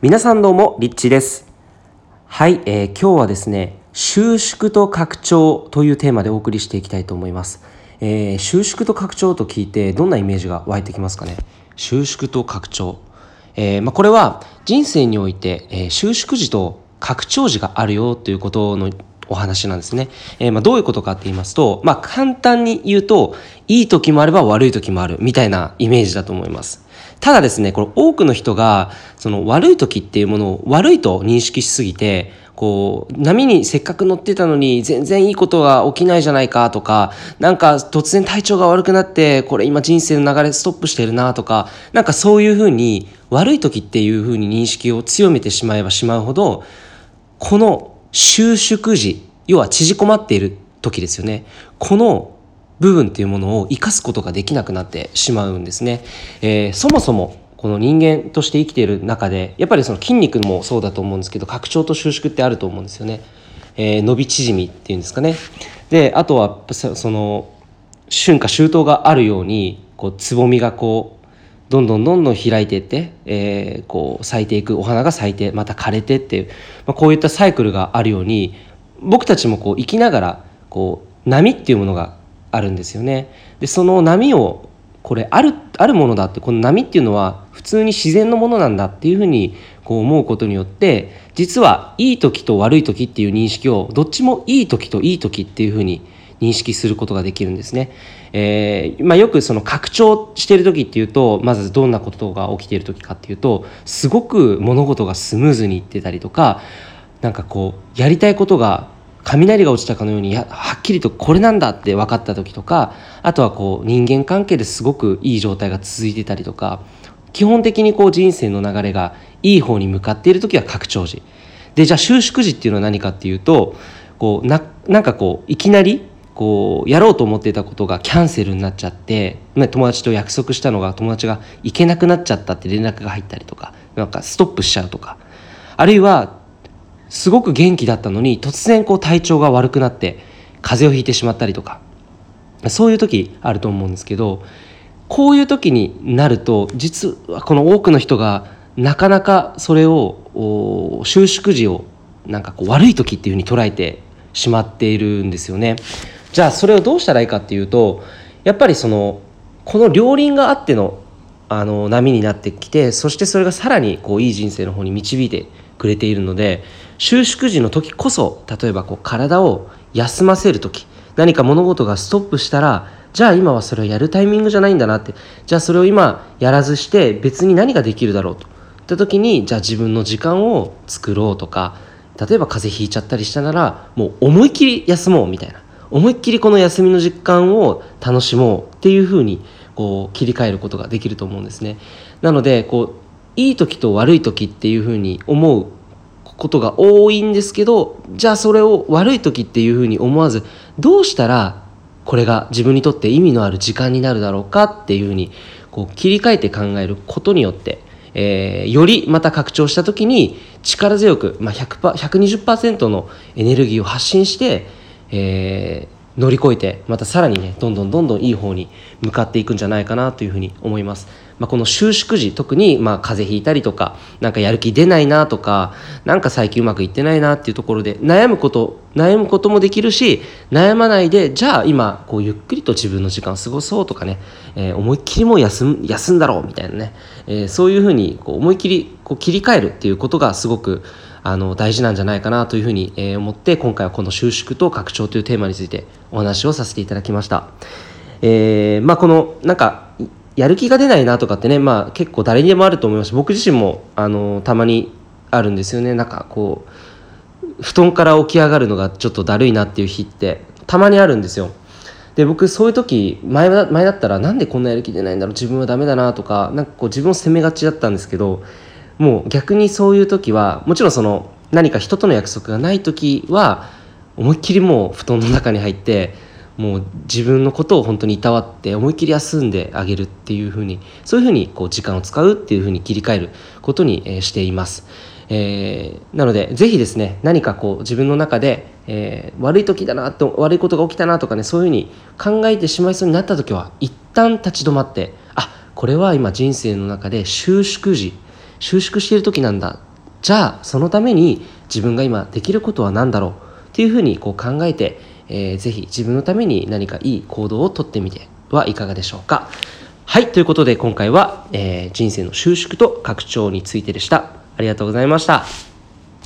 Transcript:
皆さんどうも、リッチです。はい、えー今日はですね、収縮と拡張というテーマでお送りしていきたいと思います。えー収縮と拡張と聞いて、どんなイメージが湧いてきますかね？収縮と拡張。えーまあ、これは人生において、え収縮時と拡張時があるよということのお話なんですね。えーまあ、どういうことかって言いますと、まあ、簡単に言うと、いい時もあれば悪い時もあるみたいなイメージだと思います。ただですね、これ多くの人が、その悪い時っていうものを悪いと認識しすぎて、こう、波にせっかく乗ってたのに全然いいことが起きないじゃないかとか、なんか突然体調が悪くなって、これ今人生の流れストップしてるなとか、なんかそういうふうに悪い時っていうふうに認識を強めてしまえばしまうほど、この収縮時、要は縮こまっている時ですよね。この部分っていうものを生かすことができなくなってしまうんですね。えーそもそもこの人間として生きている中でやっぱりその筋肉もそうだと思うんですけど拡張と収縮ってあると思うんですよね。えー伸び縮みっていうんですかね。であとはそその春夏秋冬があるようにこうつぼみがこうどんどんどんどん開いていって、えーこう咲いていくお花が咲いてまた枯れてっていう、まあ、こういったサイクルがあるように僕たちもこう生きながらこう波っていうものがあるんですよね。でその波をこれあるあるものだってこの波っていうのは普通に自然のものなんだっていうふうにこう思うことによって実はいい時と悪い時っていう認識をどっちもいい時といい時っていうふうに認識することができるんですね。えーまあ、よくその拡張してる時っていうとまずどんなことが起きている時かっていうとすごく物事がスムーズにいってたりとかなんかこうやりたいことが雷が落ちたかのようにはっきりとこれなんだって分かった時とかあとはこう人間関係ですごくいい状態が続いてたりとか基本的にこう人生の流れがいい方に向かっている時は拡張時でじゃあ収縮時っていうのは何かっていうとこうななんかこういきなりこうやろうと思っていたことがキャンセルになっちゃって、ね、友達と約束したのが友達が行けなくなっちゃったって連絡が入ったりとかなんかストップしちゃうとかあるいはすごく元気だったのに突然こう体調が悪くなって風邪をひいてしまったりとかそういう時あると思うんですけどこういう時になると実はこの多くの人がなかなかそれを収縮時をなんかこう悪い時っていうふうに捉えてしまっているんですよね。じゃあそれをどうしたらいいかっていうとやっぱりそのこの両輪があってのあの波になってきてそしてそれがさらにこういい人生の方に導いてくれているので収縮時の時こそ例えばこう体を休ませる時何か物事がストップしたらじゃあ今はそれをやるタイミングじゃないんだなってじゃあそれを今やらずして別に何ができるだろうと。いった時にじゃあ自分の時間を作ろうとか例えば風邪ひいちゃったりしたならもう思いっきり休もうみたいな。思いっきりこの休みの時間を楽しもうっていうふうにこう切り替えることができると思うんですね。なのでこういい時と悪い時っていうふうに思うことが多いんですけどじゃあそれを悪い時っていうふうに思わずどうしたらこれが自分にとって意味のある時間になるだろうかっていうふうにこう切り替えて考えることによって、えーよりまた拡張した時に力強く、まあ、100% 120%のエネルギーを発信して、えー乗り越えてまたさらにねどんどんどんどんいい方に向かっていくんじゃないかなというふうに思います、まあ、この収縮時特にまあ風邪ひいたりとかなんかやる気出ないなとかなんか最近うまくいってないなっていうところで悩むこと悩むこともできるし悩まないでじゃあ今こうゆっくりと自分の時間を過ごそうとかね、えー思いっきりもう休ん休んだろうみたいなね、えーそういうふうにこう思いっきりこう切り替えるっていうことがすごくあの大事なんじゃないかなというふうに、え思って今回はこの収縮と拡張というテーマについてお話をさせていただきました。えーまあ、このなんかやる気が出ないなとかってね、まあ、結構誰にでもあると思います。僕自身もあのたまにあるんですよね。なんかこう布団から起き上がるのがちょっとだるいなっていう日ってたまにあるんですよ。で僕そういう時前前だったらなんでこんなやる気出ないんだろう。自分はダメだなとかなんかこう自分を責めがちだったんですけどもう逆にそういう時はもちろんその何か人との約束がない時は思いっきりもう布団の中に入ってもう自分のことを本当にいたわって思いっきり休んであげるっていうふうにそういうふうにこう時間を使うっていうふうに切り替えることに、えしています。えーなのでぜひですね何かこう自分の中で、えー悪い時だなと悪いことが起きたなとかねそういうふうに考えてしまいそうになった時は一旦立ち止まってあこれは今人生の中で収縮時収縮している時なんだ。じゃあそのために自分が今できることは何だろうっていうふうにこう考えて、えー、ぜひ自分のために何かいい行動をとってみてはいかがでしょうか。はいということで今回は、えー、人生の収縮と拡張についてでした。ありがとうございました。